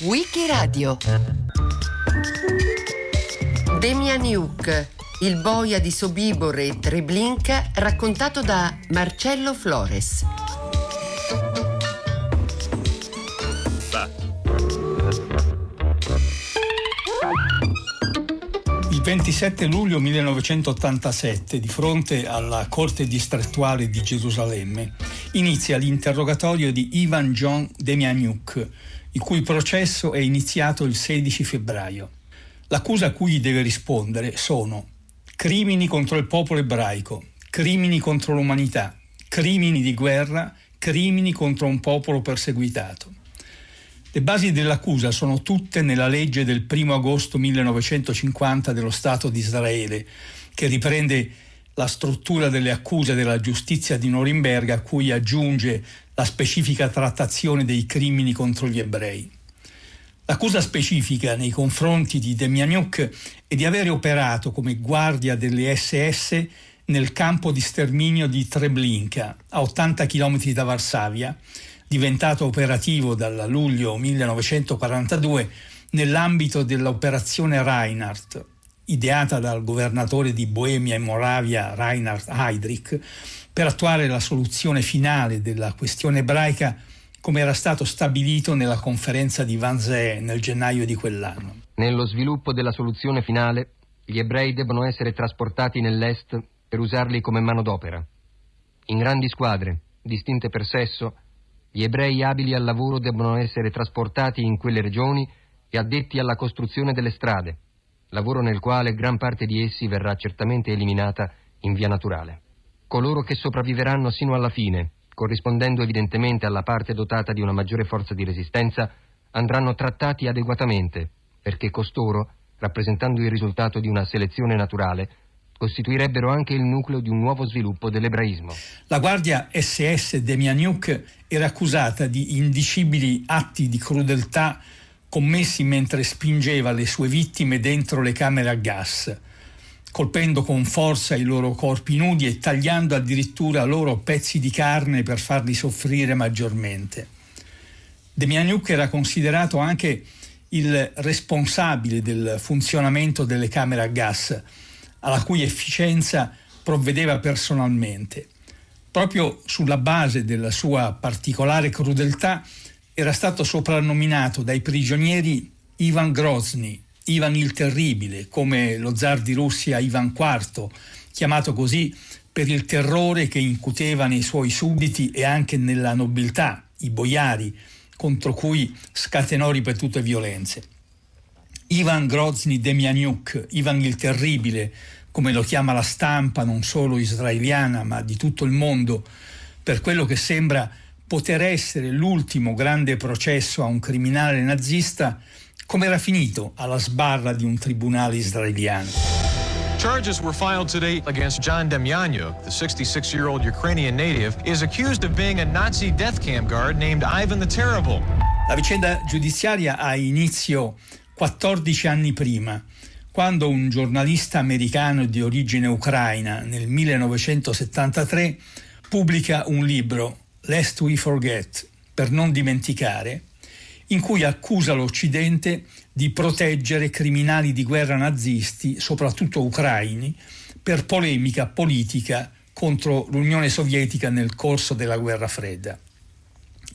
Wikiradio Demianiuk, il boia di Sobibor e Treblinka, raccontato da Marcello Flores. Il 27 luglio 1987, di fronte alla Corte distrettuale di Gerusalemme, inizia l'interrogatorio di Ivan John Demianiuk, il cui processo è iniziato il 16 febbraio. L'accusa a cui deve rispondere sono crimini contro il popolo ebraico, crimini contro l'umanità, crimini di guerra, crimini contro un popolo perseguitato. Le basi dell'accusa sono tutte nella legge del 1 agosto 1950 dello Stato di Israele, che riprende la struttura delle accuse della giustizia di Norimberga a cui aggiunge la specifica trattazione dei crimini contro gli ebrei. L'accusa specifica nei confronti di Demianiuk è di avere operato come guardia delle SS nel campo di sterminio di Treblinka, a 80 km da Varsavia, diventato operativo dal luglio 1942 nell'ambito dell'operazione Reinhardt, ideata dal governatore di Boemia e Moravia Reinhard Heydrich, per attuare la soluzione finale della questione ebraica come era stato stabilito nella conferenza di Wannsee nel gennaio di quell'anno. Nello sviluppo della soluzione finale, gli ebrei debbono essere trasportati nell'est per usarli come manodopera. In grandi squadre, distinte per sesso, gli ebrei abili al lavoro debbono essere trasportati in quelle regioni e addetti alla costruzione delle strade, lavoro nel quale gran parte di essi verrà certamente eliminata in via naturale. Coloro che sopravviveranno sino alla fine, corrispondendo evidentemente alla parte dotata di una maggiore forza di resistenza, andranno trattati adeguatamente, perché costoro, rappresentando il risultato di una selezione naturale, costituirebbero anche il nucleo di un nuovo sviluppo dell'ebraismo. La guardia SS Demianiuk era accusata di indicibili atti di crudeltà commessi mentre spingeva le sue vittime dentro le camere a gas, colpendo con forza i loro corpi nudi e tagliando addirittura loro pezzi di carne per farli soffrire maggiormente. Demianiuk era considerato anche il responsabile del funzionamento delle camere a gas, alla cui efficienza provvedeva personalmente. Proprio sulla base della sua particolare crudeltà, era stato soprannominato dai prigionieri Ivan Grozny, Ivan il Terribile, come lo zar di Russia Ivan IV, chiamato così per il terrore che incuteva nei suoi sudditi e anche nella nobiltà, i boiari, contro cui scatenò ripetute violenze. Ivan Grozny Demianiuk, Ivan il Terribile, come lo chiama la stampa non solo israeliana ma di tutto il mondo, per quello che sembra poter essere l'ultimo grande processo a un criminale nazista come era finito alla sbarra di un tribunale israeliano. Charges were filed today against John Demyanyuk. The 66-year-old Ukrainian native is accused of being a Nazi death camp guard named Ivan the Terrible. La vicenda giudiziaria ha inizio 14 anni prima, quando un giornalista americano di origine ucraina nel 1973 pubblica un libro Lest We Forget, per non dimenticare, in cui accusa l'Occidente di proteggere criminali di guerra nazisti, soprattutto ucraini, per polemica politica contro l'Unione Sovietica nel corso della guerra fredda.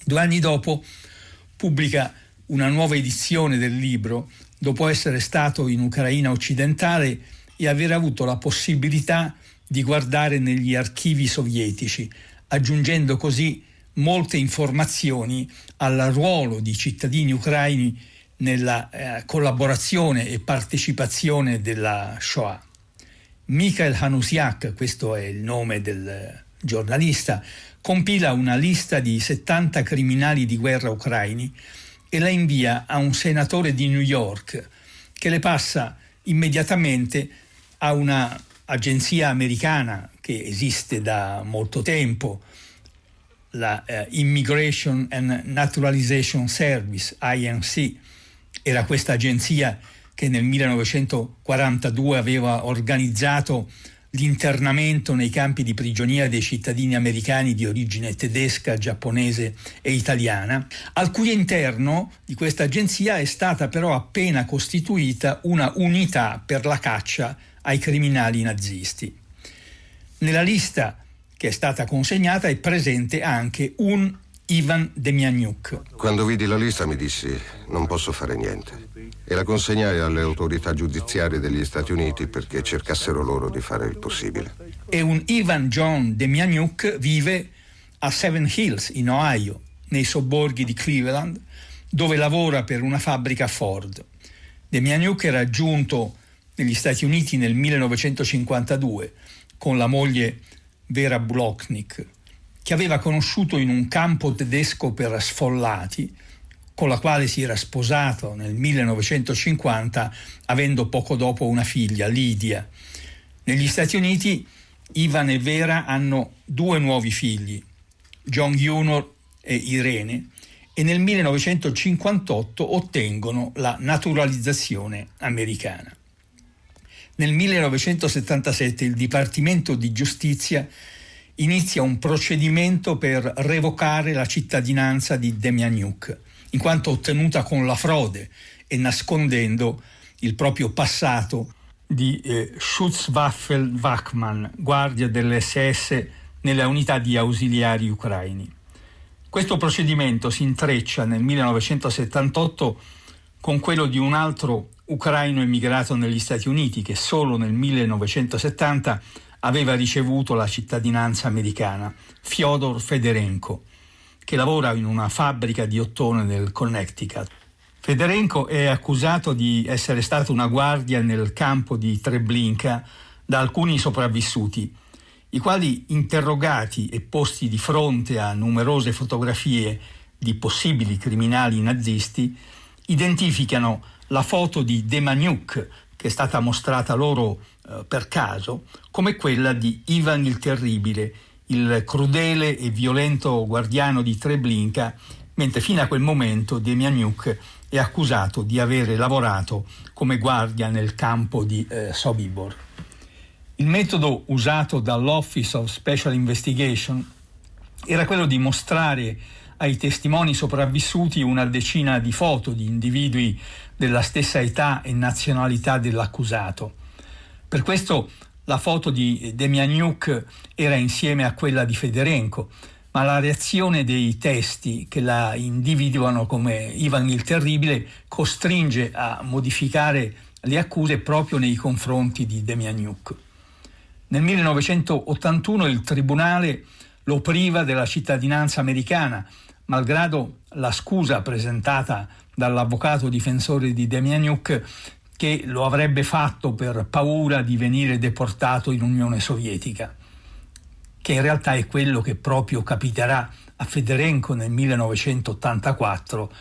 Due anni dopo pubblica una nuova edizione del libro, dopo essere stato in Ucraina occidentale e aver avuto la possibilità di guardare negli archivi sovietici, aggiungendo così molte informazioni al ruolo di cittadini ucraini nella eh, collaborazione e partecipazione della Shoah. Mikhail Hanusiak, questo è il nome del giornalista, compila una lista di 70 criminali di guerra ucraini e la invia a un senatore di New York che le passa immediatamente a un'agenzia americana che esiste da molto tempo, la uh, Immigration and Naturalization Service, INC, era questa agenzia che nel 1942 aveva organizzato l'internamento nei campi di prigionia dei cittadini americani di origine tedesca, giapponese e italiana, al cui interno di questa agenzia è stata però appena costituita una unità per la caccia ai criminali nazisti. Nella lista che è stata consegnata è presente anche un Ivan Demianiuk. Quando vidi la lista mi dissi non posso fare niente e la consegnai alle autorità giudiziarie degli Stati Uniti perché cercassero loro di fare il possibile. E un Ivan John Demianiuk vive a Seven Hills in Ohio, nei sobborghi di Cleveland, dove lavora per una fabbrica Ford. Demianiuk era giunto negli Stati Uniti nel 1952 con la moglie Vera Blochnik, che aveva conosciuto in un campo tedesco per sfollati, con la quale si era sposato nel 1950, avendo poco dopo una figlia, Lidia. Negli Stati Uniti Ivan e Vera hanno due nuovi figli, John Junior e Irene, e nel 1958 ottengono la naturalizzazione americana. Nel 1977 il Dipartimento di Giustizia inizia un procedimento per revocare la cittadinanza di Demianiuk, in quanto ottenuta con la frode e nascondendo il proprio passato di eh, Schutzwaffel-Wachmann, guardia dell'SS nelle unità di ausiliari ucraini. Questo procedimento si intreccia nel 1978 con quello di un altro ucraino emigrato negli Stati Uniti che solo nel 1970 aveva ricevuto la cittadinanza americana, Fyodor Federenko, che lavora in una fabbrica di ottone nel Connecticut. Federenko è accusato di essere stato una guardia nel campo di Treblinka da alcuni sopravvissuti, i quali interrogati e posti di fronte a numerose fotografie di possibili criminali nazisti, identificano la foto di Demaniuk, che è stata mostrata loro eh, per caso, come quella di Ivan il Terribile, il crudele e violento guardiano di Treblinka, mentre fino a quel momento Demjanjuk è accusato di avere lavorato come guardia nel campo di eh, Sobibor. Il metodo usato dall'Office of Special Investigation era quello di mostrare ai testimoni sopravvissuti una decina di foto di individui della stessa età e nazionalità dell'accusato. Per questo la foto di Demianiuk era insieme a quella di Federenko, ma la reazione dei testi che la individuano come Ivan il Terribile costringe a modificare le accuse proprio nei confronti di Demianiuk. Nel 1981 il tribunale lo priva della cittadinanza americana malgrado la scusa presentata dall'avvocato difensore di Demianiuk che lo avrebbe fatto per paura di venire deportato in Unione Sovietica, che in realtà è quello che proprio capiterà a Federenko nel 1984,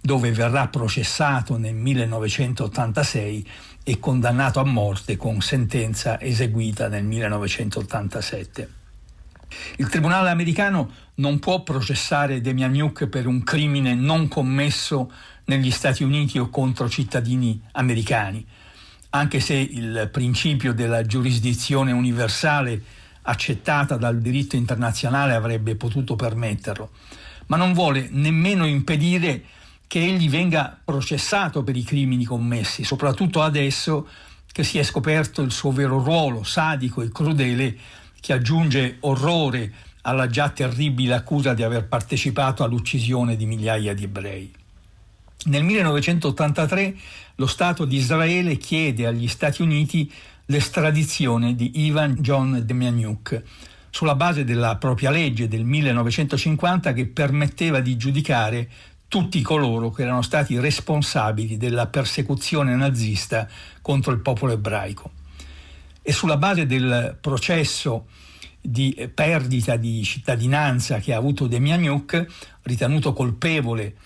dove verrà processato nel 1986 e condannato a morte con sentenza eseguita nel 1987. Il tribunale americano non può processare Demianiuk per un crimine non commesso negli Stati Uniti o contro cittadini americani, anche se il principio della giurisdizione universale accettata dal diritto internazionale avrebbe potuto permetterlo, ma non vuole nemmeno impedire che egli venga processato per i crimini commessi, soprattutto adesso che si è scoperto il suo vero ruolo sadico e crudele che aggiunge orrore alla già terribile accusa di aver partecipato all'uccisione di migliaia di ebrei. Nel 1983 lo Stato di Israele chiede agli Stati Uniti l'estradizione di Ivan John Demianiuk sulla base della propria legge del 1950 che permetteva di giudicare tutti coloro che erano stati responsabili della persecuzione nazista contro il popolo ebraico e sulla base del processo di perdita di cittadinanza che ha avuto Demianiuk, ritenuto colpevole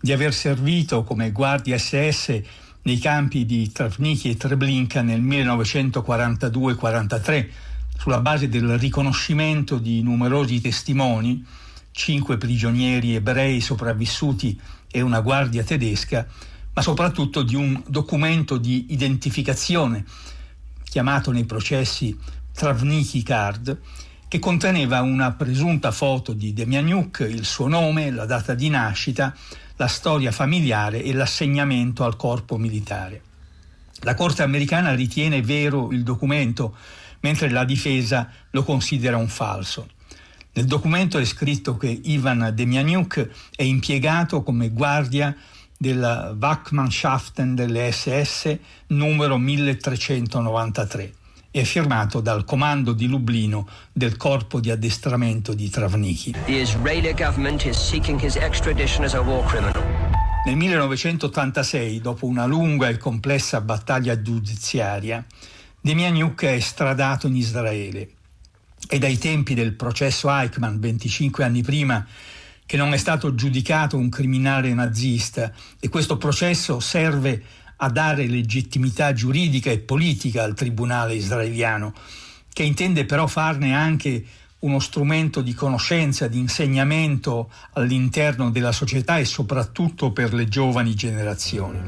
di aver servito come guardia SS nei campi di Travniki e Treblinka nel 1942-43, sulla base del riconoscimento di numerosi testimoni, cinque prigionieri ebrei sopravvissuti e una guardia tedesca, ma soprattutto di un documento di identificazione chiamato nei processi Travniki Card, che conteneva una presunta foto di Demianiuk, il suo nome, la data di nascita, la storia familiare e l'assegnamento al corpo militare. La Corte americana ritiene vero il documento, mentre la difesa lo considera un falso. Nel documento è scritto che Ivan Demianiuk è impiegato come guardia della Wachmannschaften delle SS numero 1393 e è firmato dal comando di Lublino del corpo di addestramento di Travniki. Nel 1986, dopo una lunga e complessa battaglia giudiziaria, Demianiuk è estradato in Israele e dai tempi del processo Eichmann, 25 anni prima, che non è stato giudicato un criminale nazista e questo processo serve a dare legittimità giuridica e politica al tribunale israeliano, che intende però farne anche uno strumento di conoscenza, di insegnamento all'interno della società e soprattutto per le giovani generazioni.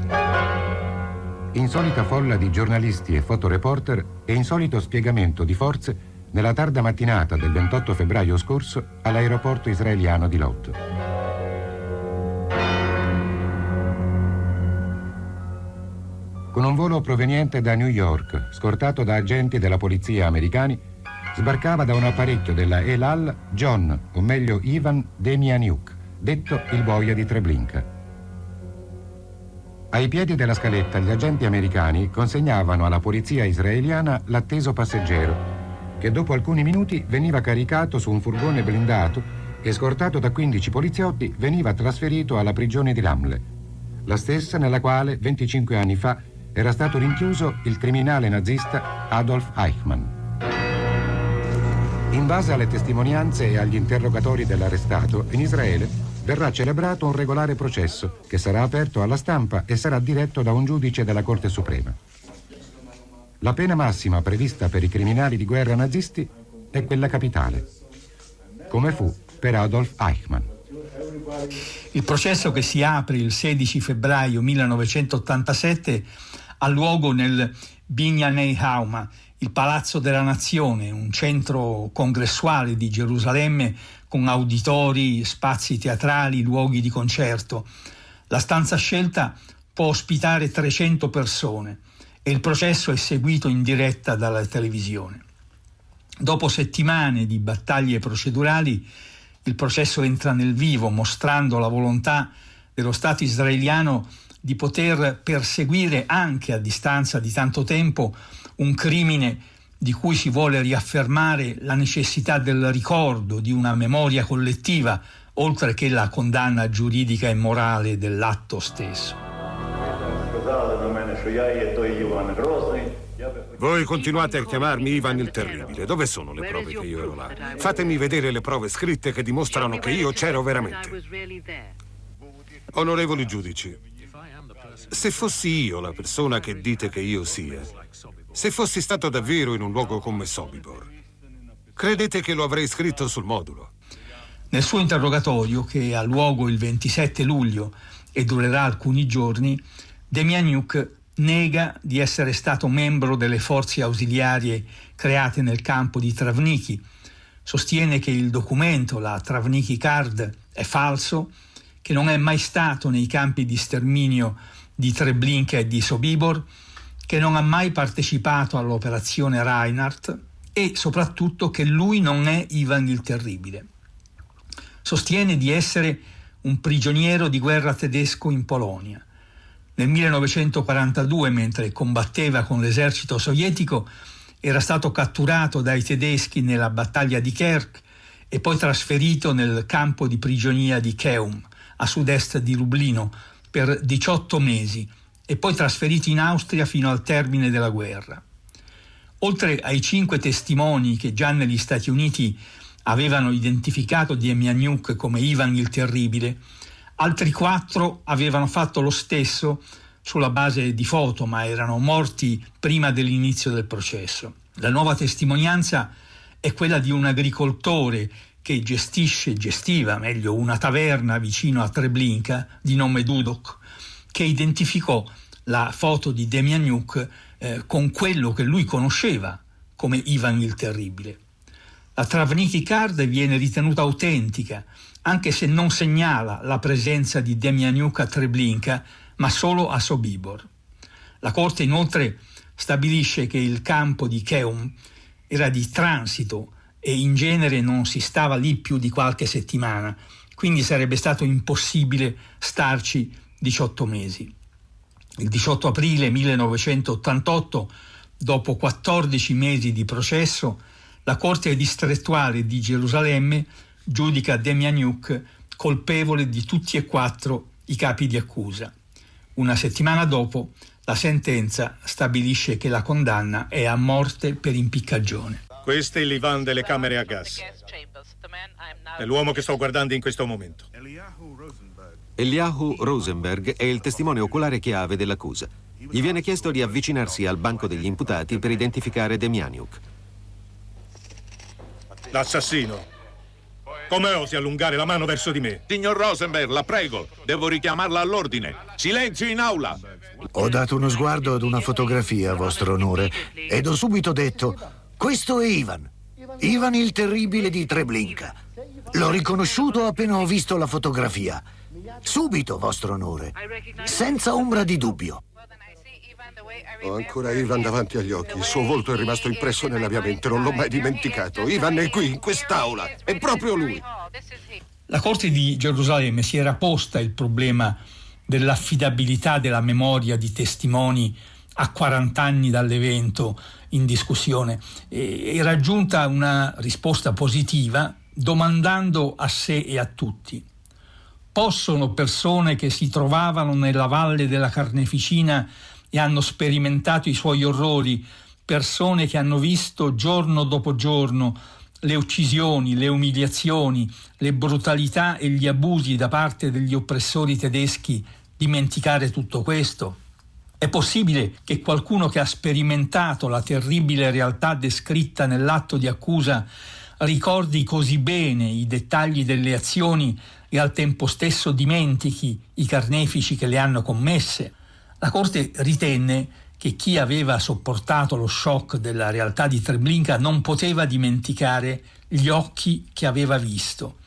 Insolita folla di giornalisti e fotoreporter e insolito spiegamento di forze nella tarda mattinata del 28 febbraio scorso all'aeroporto israeliano di Lot. Con un volo proveniente da New York, scortato da agenti della polizia americani, sbarcava da un apparecchio della El Al John, o meglio Ivan Demianiuk, detto il boia di Treblinka. Ai piedi della scaletta gli agenti americani consegnavano alla polizia israeliana l'atteso passeggero, che dopo alcuni minuti veniva caricato su un furgone blindato e scortato da 15 poliziotti veniva trasferito alla prigione di Ramle, la stessa nella quale 25 anni fa era stato rinchiuso il criminale nazista Adolf Eichmann. In base alle testimonianze e agli interrogatori dell'arrestato, in Israele verrà celebrato un regolare processo che sarà aperto alla stampa e sarà diretto da un giudice della Corte Suprema. La pena massima prevista per i criminali di guerra nazisti è quella capitale, come fu per Adolf Eichmann. Il processo che si apre il 16 febbraio 1987 ha luogo nel Binyanei Hauma, il Palazzo della Nazione, un centro congressuale di Gerusalemme con auditori, spazi teatrali, luoghi di concerto. La stanza scelta può ospitare 300 persone e il processo è seguito in diretta dalla televisione. Dopo settimane di battaglie procedurali, il processo entra nel vivo, mostrando la volontà dello Stato israeliano di poter perseguire anche a distanza di tanto tempo un crimine di cui si vuole riaffermare la necessità del ricordo, di una memoria collettiva, oltre che la condanna giuridica e morale dell'atto stesso. Voi continuate a chiamarmi Ivan il Terribile. Dove sono le prove che io ero là? Fatemi vedere le prove scritte che dimostrano che io c'ero veramente. Onorevoli giudici, se fossi io la persona che dite che io sia, se fossi stato davvero in un luogo come Sobibor, credete che lo avrei scritto sul modulo? Nel suo interrogatorio, che ha luogo il 27 luglio e durerà alcuni giorni, Demianiuk nega di essere stato membro delle forze ausiliarie create nel campo di Travniki, sostiene che il documento, la Travniki Card, è falso, che non è mai stato nei campi di sterminio di Treblinka e di Sobibor, che non ha mai partecipato all'operazione Reinhardt e soprattutto che lui non è Ivan il Terribile. Sostiene di essere un prigioniero di guerra tedesco in Polonia. Nel 1942, mentre combatteva con l'esercito sovietico, era stato catturato dai tedeschi nella battaglia di Kerch e poi trasferito nel campo di prigionia di Keum, a sud-est di Lublino, per 18 mesi e poi trasferiti in Austria fino al termine della guerra. Oltre ai cinque testimoni che già negli Stati Uniti avevano identificato Demianiuk come Ivan il Terribile, altri quattro avevano fatto lo stesso sulla base di foto, ma erano morti prima dell'inizio del processo. La nuova testimonianza è quella di un agricoltore che gestisce, gestiva meglio, una taverna vicino a Treblinka di nome Dudok, che identificò la foto di Demianiuk eh, con quello che lui conosceva come Ivan il Terribile. La Travniki Card viene ritenuta autentica, anche se non segnala la presenza di Demianiuk a Treblinka, ma solo a Sobibor. La Corte inoltre stabilisce che il campo di Keum era di transito e in genere non si stava lì più di qualche settimana, quindi sarebbe stato impossibile starci 18 mesi. Il 18 aprile 1988, dopo 14 mesi di processo, la Corte distrettuale di Gerusalemme giudica Demianiuk colpevole di tutti e quattro i capi di accusa. Una settimana dopo la sentenza stabilisce che la condanna è a morte per impiccagione. Questo è l'Ivan delle camere a gas. È l'uomo che sto guardando in questo momento. Eliahu Rosenberg è il testimone oculare chiave dell'accusa. Gli viene chiesto di avvicinarsi al banco degli imputati per identificare Demianiuk. L'assassino. Come osi allungare la mano verso di me? Signor Rosenberg, la prego, devo richiamarla all'ordine. Silenzio in aula! Ho dato uno sguardo ad una fotografia, vostro onore, ed ho subito detto, questo è Ivan. Ivan il terribile di Treblinka. L'ho riconosciuto appena ho visto la fotografia. Subito, vostro onore, senza ombra di dubbio. Ho ancora Ivan davanti agli occhi. Il suo volto è rimasto impresso nella mia mente, non l'ho mai dimenticato. Ivan è qui, in quest'aula. È proprio lui. La Corte di Gerusalemme si era posta il problema dell'affidabilità della memoria di testimoni a 40 anni dall'evento in discussione e raggiunta una risposta positiva domandando a sé e a tutti possono persone che si trovavano nella valle della carneficina e hanno sperimentato i suoi orrori, persone che hanno visto giorno dopo giorno le uccisioni, le umiliazioni, le brutalità e gli abusi da parte degli oppressori tedeschi, dimenticare tutto questo? È possibile che qualcuno che ha sperimentato la terribile realtà descritta nell'atto di accusa ricordi così bene i dettagli delle azioni e al tempo stesso dimentichi i carnefici che le hanno commesse? La Corte ritenne che chi aveva sopportato lo shock della realtà di Treblinka non poteva dimenticare gli occhi che aveva visto.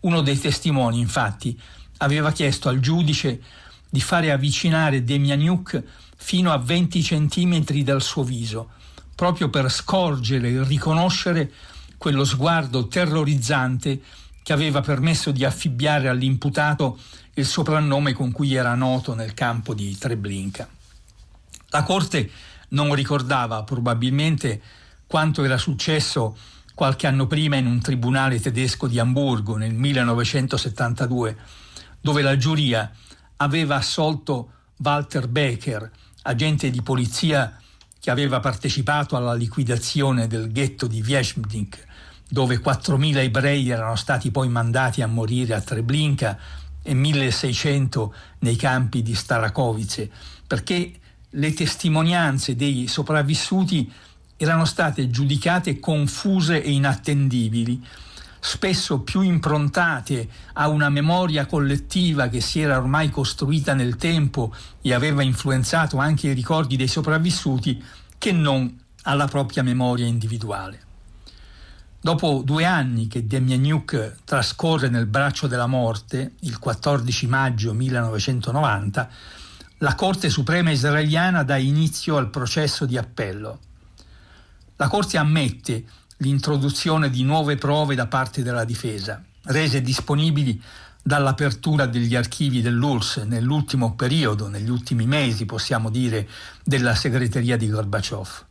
Uno dei testimoni, infatti, aveva chiesto al giudice di fare avvicinare Demianiuk fino a 20 centimetri dal suo viso, proprio per scorgere e riconoscere quello sguardo terrorizzante che aveva permesso di affibbiare all'imputato il soprannome con cui era noto nel campo di Treblinka. La Corte non ricordava probabilmente quanto era successo qualche anno prima in un tribunale tedesco di Amburgo nel 1972, dove la giuria aveva assolto Walter Becker, agente di polizia che aveva partecipato alla liquidazione del ghetto di Wiesmnik, dove 4.000 ebrei erano stati poi mandati a morire a Treblinka e 1.600 nei campi di Starakovice, perché le testimonianze dei sopravvissuti erano state giudicate confuse e inattendibili, spesso più improntate a una memoria collettiva che si era ormai costruita nel tempo e aveva influenzato anche i ricordi dei sopravvissuti, che non alla propria memoria individuale. Dopo due anni che Demianiuk trascorre nel braccio della morte, il 14 maggio 1990, la Corte Suprema israeliana dà inizio al processo di appello. La Corte ammette l'introduzione di nuove prove da parte della difesa, rese disponibili dall'apertura degli archivi dell'URSS nell'ultimo periodo, negli ultimi mesi, possiamo dire, della segreteria di Gorbaciov.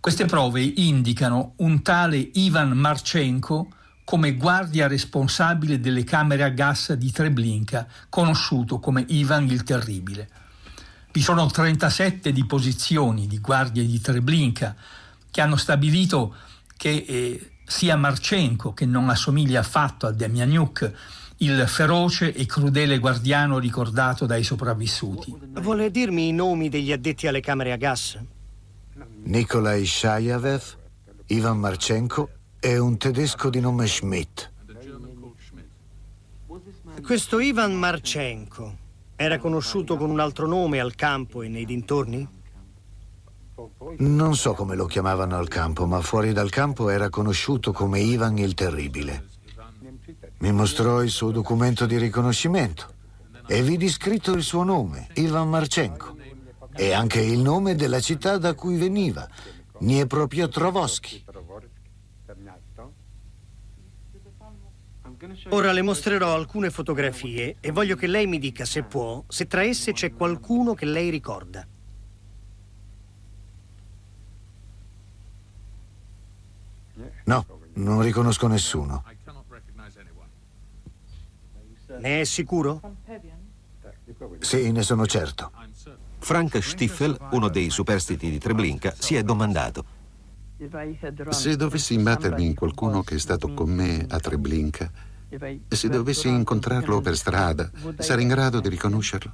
Queste prove indicano un tale Ivan Marchenko come guardia responsabile delle camere a gas di Treblinka, conosciuto come Ivan il Terribile. Vi sono 37 disposizioni di guardie di Treblinka che hanno stabilito che eh, sia Marchenko, che non assomiglia affatto a Demianiuk, il feroce e crudele guardiano ricordato dai sopravvissuti. Vuole dirmi i nomi degli addetti alle camere a gas? Nikolai Shayavev, Ivan Marchenko e un tedesco di nome Schmidt. Questo Ivan Marchenko era conosciuto con un altro nome al campo e nei dintorni? Non so come lo chiamavano al campo, ma fuori dal campo era conosciuto come Ivan il Terribile. Mi mostrò il suo documento di riconoscimento e vidi scritto il suo nome, Ivan Marchenko, e anche il nome della città da cui veniva, Dniepropetrovsk. Ora le mostrerò alcune fotografie e voglio che lei mi dica, se può, se tra esse c'è qualcuno che lei ricorda. No, non riconosco nessuno. Ne è sicuro? Sì, ne sono certo. Frank Stiffel, uno dei superstiti di Treblinka, si è domandato se dovessi imbattermi in qualcuno che è stato con me a Treblinka, se dovessi incontrarlo per strada, sarei in grado di riconoscerlo?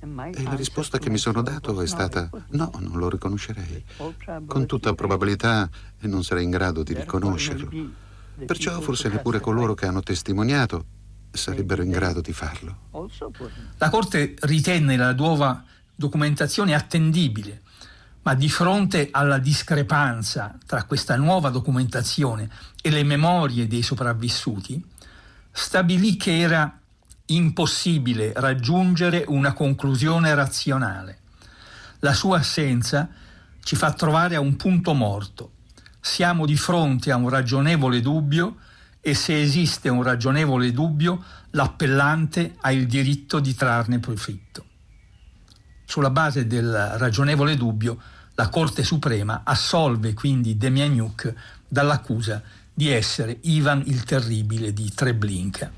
E la risposta che mi sono dato è stata no, non lo riconoscerei. Con tutta probabilità non sarei in grado di riconoscerlo. Perciò forse neppure coloro che hanno testimoniato sarebbero in grado di farlo. La Corte ritenne la nuova documentazione attendibile, ma di fronte alla discrepanza tra questa nuova documentazione e le memorie dei sopravvissuti, stabilì che era impossibile raggiungere una conclusione razionale. La sua assenza ci fa trovare a un punto morto. Siamo di fronte a un ragionevole dubbio e se esiste un ragionevole dubbio, l'appellante ha il diritto di trarne profitto. Sulla base del ragionevole dubbio, la Corte Suprema assolve quindi Demianiuk dall'accusa di essere Ivan il Terribile di Treblinka.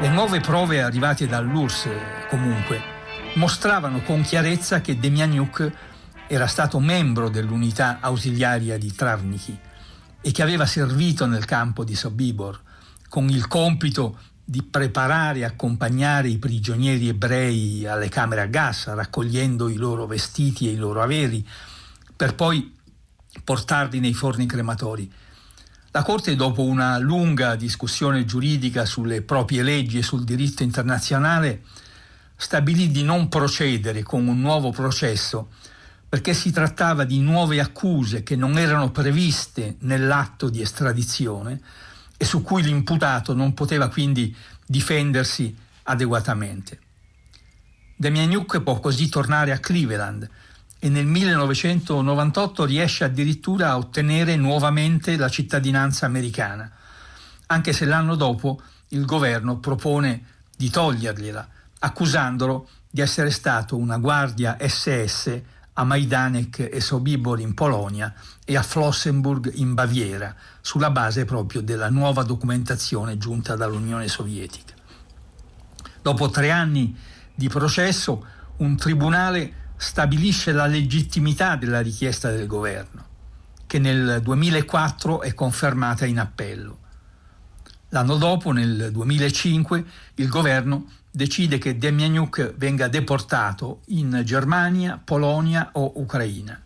Le nuove prove arrivate dall'URSS, comunque, mostravano con chiarezza che Demianiuk era stato membro dell'unità ausiliaria di Travniki e che aveva servito nel campo di Sobibor con il compito di preparare e accompagnare i prigionieri ebrei alle camere a gas, raccogliendo i loro vestiti e i loro averi, per poi portarli nei forni crematori. La Corte, dopo una lunga discussione giuridica sulle proprie leggi e sul diritto internazionale, stabilì di non procedere con un nuovo processo perché si trattava di nuove accuse che non erano previste nell'atto di estradizione e su cui l'imputato non poteva quindi difendersi adeguatamente. Demianiuk può così tornare a Cleveland e nel 1998 riesce addirittura a ottenere nuovamente la cittadinanza americana, anche se l'anno dopo il governo propone di togliergliela, accusandolo di essere stato una guardia SS a Majdanek e Sobibor in Polonia e a Flossenburg in Baviera, sulla base proprio della nuova documentazione giunta dall'Unione Sovietica. Dopo tre anni di processo, un tribunale stabilisce la legittimità della richiesta del governo, che nel 2004 è confermata in appello. L'anno dopo, nel 2005, il governo decide che Demianiuk venga deportato in Germania, Polonia o Ucraina.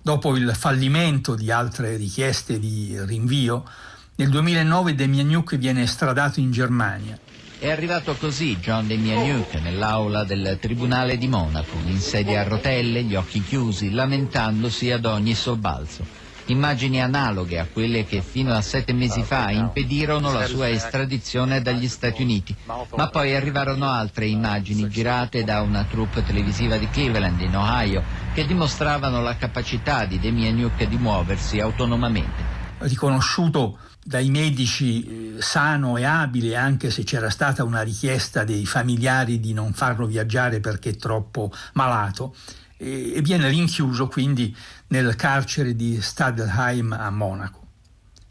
Dopo il fallimento di altre richieste di rinvio, nel 2009 Demianiuk viene estradato in Germania è arrivato così John Demianiuk nell'aula del Tribunale di Monaco, in sedia a rotelle, gli occhi chiusi, lamentandosi ad ogni sobbalzo. Immagini analoghe a quelle che fino a sette mesi fa impedirono la sua estradizione dagli Stati Uniti, ma poi arrivarono altre immagini girate da una troupe televisiva di Cleveland, in Ohio, che dimostravano la capacità di Demianiuk di muoversi autonomamente. Riconosciuto dai medici eh, sano e abile, anche se c'era stata una richiesta dei familiari di non farlo viaggiare perché troppo malato, e viene rinchiuso quindi nel carcere di Stadelheim a Monaco.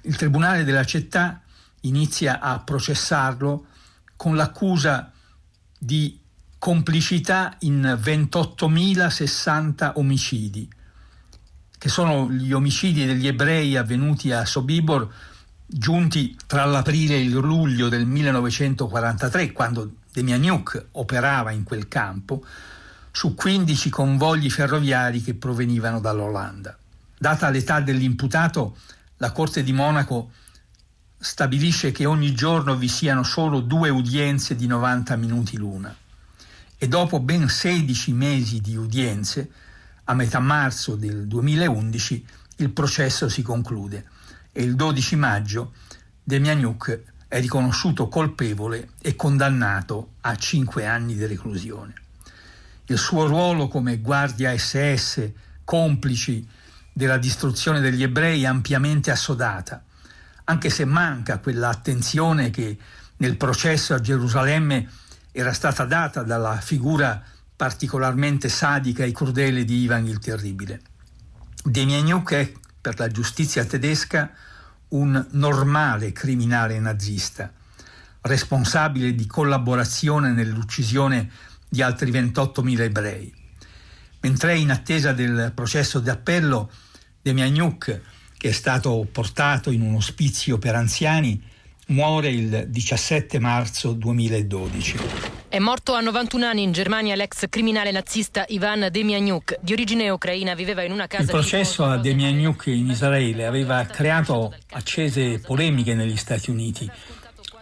Il Tribunale della città inizia a processarlo con l'accusa di complicità in 28.060 omicidi, che sono gli omicidi degli ebrei avvenuti a Sobibor giunti tra l'aprile e il luglio del 1943, quando Demianiuk operava in quel campo, su 15 convogli ferroviari che provenivano dall'Olanda. Data l'età dell'imputato, la Corte di Monaco stabilisce che ogni giorno vi siano solo due udienze di 90 minuti l'una e dopo ben 16 mesi di udienze, a metà marzo del 2011, il processo si conclude e il 12 maggio Demianiuk è riconosciuto colpevole e condannato a 5 anni di reclusione. Il suo ruolo come guardia SS, complici della distruzione degli ebrei, ampiamente assodata anche se manca quella attenzione che nel processo a Gerusalemme era stata data dalla figura particolarmente sadica e crudele di Ivan il Terribile. Demianiuk è, per la giustizia tedesca, un normale criminale nazista, responsabile di collaborazione nell'uccisione di altri 28.000 ebrei. Mentre è in attesa del processo d'appello, Demianiuk che è stato portato in un ospizio per anziani, muore il 17 marzo 2012. È morto a 91 anni in Germania l'ex criminale nazista Ivan Demianiuk, di origine ucraina, viveva in una casa Il processo a Demianiuk in Israele aveva creato accese polemiche negli Stati Uniti.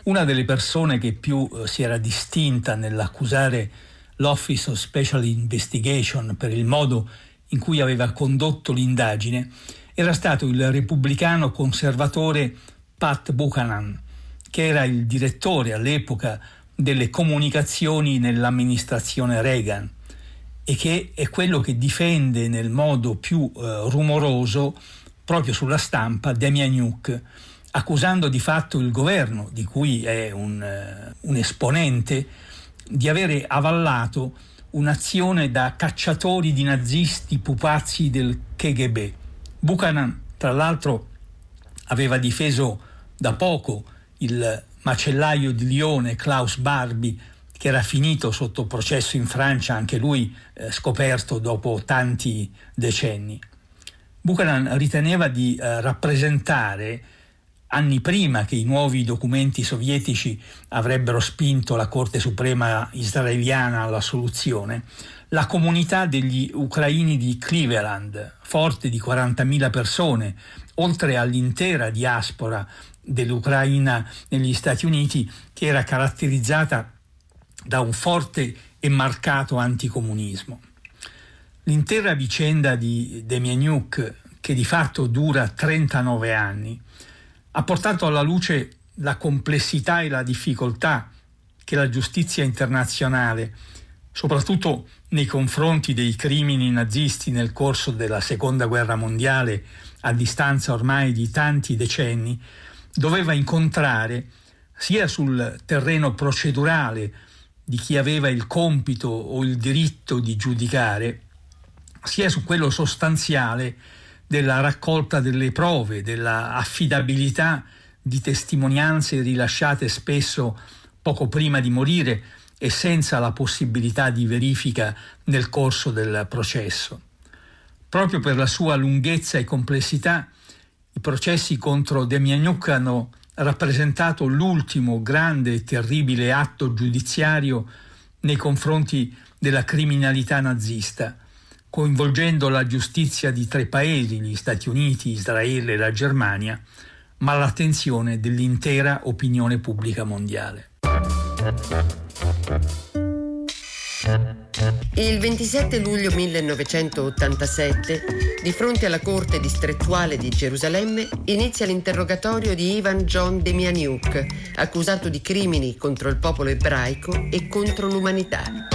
Una delle persone che più eh, si era distinta nell'accusare l'Office of Special Investigation per il modo in cui aveva condotto l'indagine era stato il repubblicano conservatore Pat Buchanan, che era il direttore all'epoca delle comunicazioni nell'amministrazione Reagan e che è quello che difende nel modo più eh, rumoroso proprio sulla stampa Demianiuk, accusando di fatto il governo, di cui è un, uh, un esponente, di avere avallato un'azione da cacciatori di nazisti pupazzi del KGB Buchanan, tra l'altro, aveva difeso da poco il macellaio di Lione Klaus Barbie, che era finito sotto processo in Francia, anche lui eh, scoperto dopo tanti decenni. Buchanan riteneva di eh, rappresentare, anni prima che i nuovi documenti sovietici avrebbero spinto la Corte Suprema israeliana alla soluzione, la comunità degli ucraini di Cleveland, forte di 40.000 persone, oltre all'intera diaspora dell'Ucraina negli Stati Uniti, che era caratterizzata da un forte e marcato anticomunismo. L'intera vicenda di Demianiuk, che di fatto dura 39 anni, ha portato alla luce la complessità e la difficoltà che la giustizia internazionale soprattutto nei confronti dei crimini nazisti nel corso della Seconda Guerra Mondiale, a distanza ormai di tanti decenni, doveva incontrare sia sul terreno procedurale di chi aveva il compito o il diritto di giudicare, sia su quello sostanziale della raccolta delle prove, della affidabilità di testimonianze rilasciate spesso poco prima di morire e senza la possibilità di verifica nel corso del processo. Proprio per la sua lunghezza e complessità, i processi contro Demianiuk hanno rappresentato l'ultimo grande e terribile atto giudiziario nei confronti della criminalità nazista, coinvolgendo la giustizia di tre paesi, gli Stati Uniti, Israele e la Germania, ma l'attenzione dell'intera opinione pubblica mondiale. Il 27 luglio 1987, di fronte alla Corte distrettuale di Gerusalemme, inizia l'interrogatorio di Ivan John Demianiuk, accusato di crimini contro il popolo ebraico e contro l'umanità.